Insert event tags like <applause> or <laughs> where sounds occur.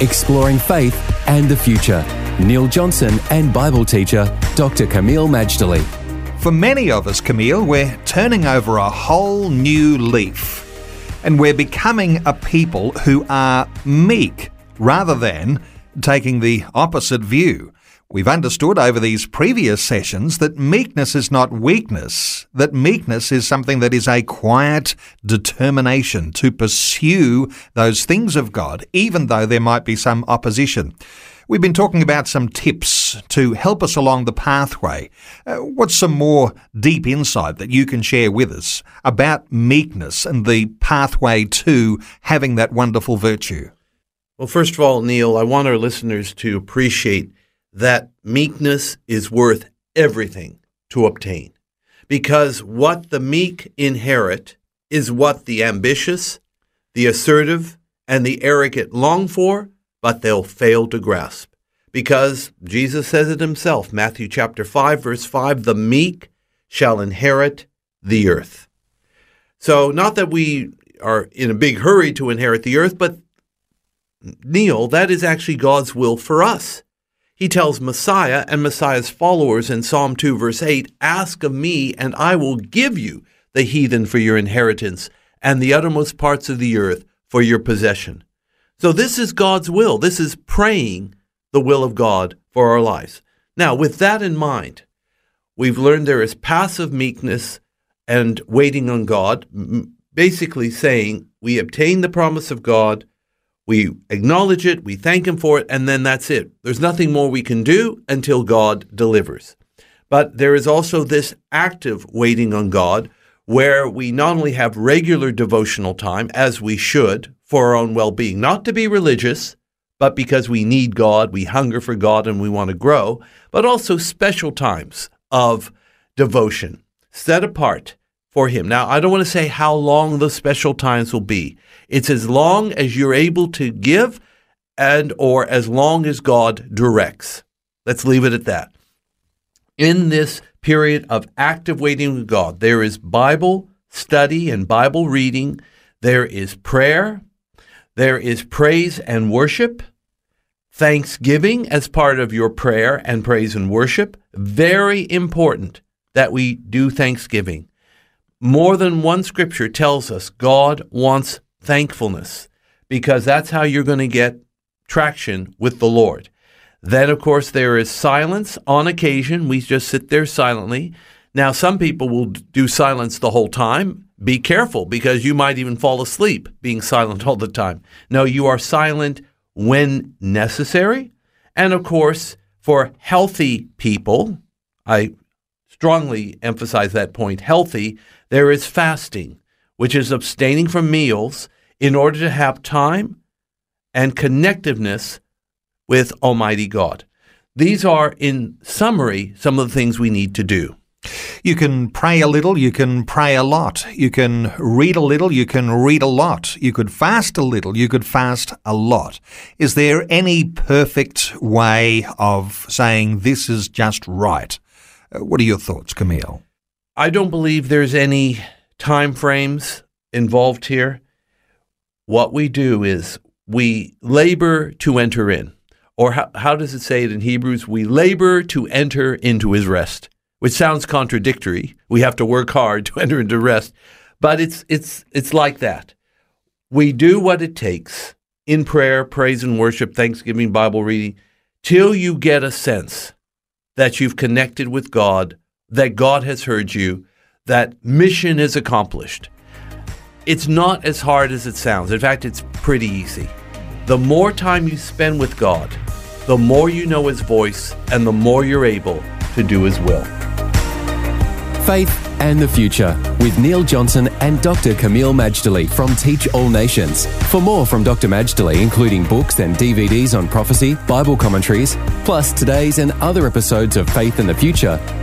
Exploring faith and the future. Neil Johnson and Bible teacher Dr. Kameel Majdali. For many of us, Kameel, we're turning over a whole new leaf. And we're becoming a people who are meek rather than taking the opposite view. We've understood over these previous sessions that meekness is not weakness, that meekness is something that is a quiet determination to pursue those things of God, even though there might be some opposition. We've been talking about some tips to help us along the pathway. Uh, what's some more deep insight that you can share with us about meekness and the pathway to having that wonderful virtue? Well, first of all, Neil, I want our listeners to appreciate that meekness is worth everything to obtain. Because what the meek inherit is what the ambitious, the assertive, and the arrogant long for, but they'll fail to grasp. Because Jesus says it himself, Matthew chapter 5 verse 5, the meek shall inherit the earth. So not that we are in a big hurry to inherit the earth, but Neil, that is actually God's will for us. He tells Messiah and Messiah's followers in Psalm 2, verse 8 Ask of me, and I will give you the heathen for your inheritance, and the uttermost parts of the earth for your possession. So, this is God's will. This is praying the will of God for our lives. Now, with that in mind, we've learned there is passive meekness and waiting on God, basically saying we obtain the promise of God we acknowledge it, we thank Him for it, and then that's it. There's nothing more we can do until God delivers. But there is also this active waiting on God where we not only have regular devotional time, as we should, for our own well being, not to be religious, but because we need God, we hunger for God, and we want to grow, but also special times of devotion set apart for Him. Now, I don't want to say how long the special times will be. It's as long as you're able to give and or as long as God directs. Let's leave it at that. In this period of active waiting with God, there is Bible study and Bible reading, there is prayer, there is praise and worship, thanksgiving as part of your prayer and praise and worship. Very important that we do thanksgiving. More than one scripture tells us God wants thankfulness because that's how you're going to get traction with the Lord. Then, of course, there is silence on occasion. We just sit there silently. Now, some people will do silence the whole time. Be careful because you might even fall asleep being silent all the time. No, you are silent when necessary. And of course, for healthy people, I strongly emphasize that point healthy, there is fasting which is abstaining from meals in order to have time and connectiveness with Almighty God. These are, in summary, some of the things we need to do. You can pray a little, you can pray a lot. You can read a little, you can read a lot. You could fast a little, you could fast a lot. Is there any perfect way of saying this is just right? Uh, what are your thoughts, Kameel? I don't believe there's any time frames involved here. What we do is we labor to enter in. Or how, how does it say it in Hebrews? We labor to enter into his rest, which sounds contradictory. We have to work hard <laughs> to enter into rest, but it's, it's, it's like that. We do what it takes in prayer, praise and worship, thanksgiving, Bible reading, till you get a sense that you've connected with God, that God has heard you, that mission is accomplished. It's not as hard as it sounds. In fact, it's pretty easy. The more time you spend with God, the more you know His voice and the more you're able to do His will. Faith and the Future with Neil Johnson and Dr. Kameel Majdali from Teach All Nations. For more from Dr. Majdali, including books and DVDs on prophecy, Bible commentaries, plus today's and other episodes of Faith and the Future,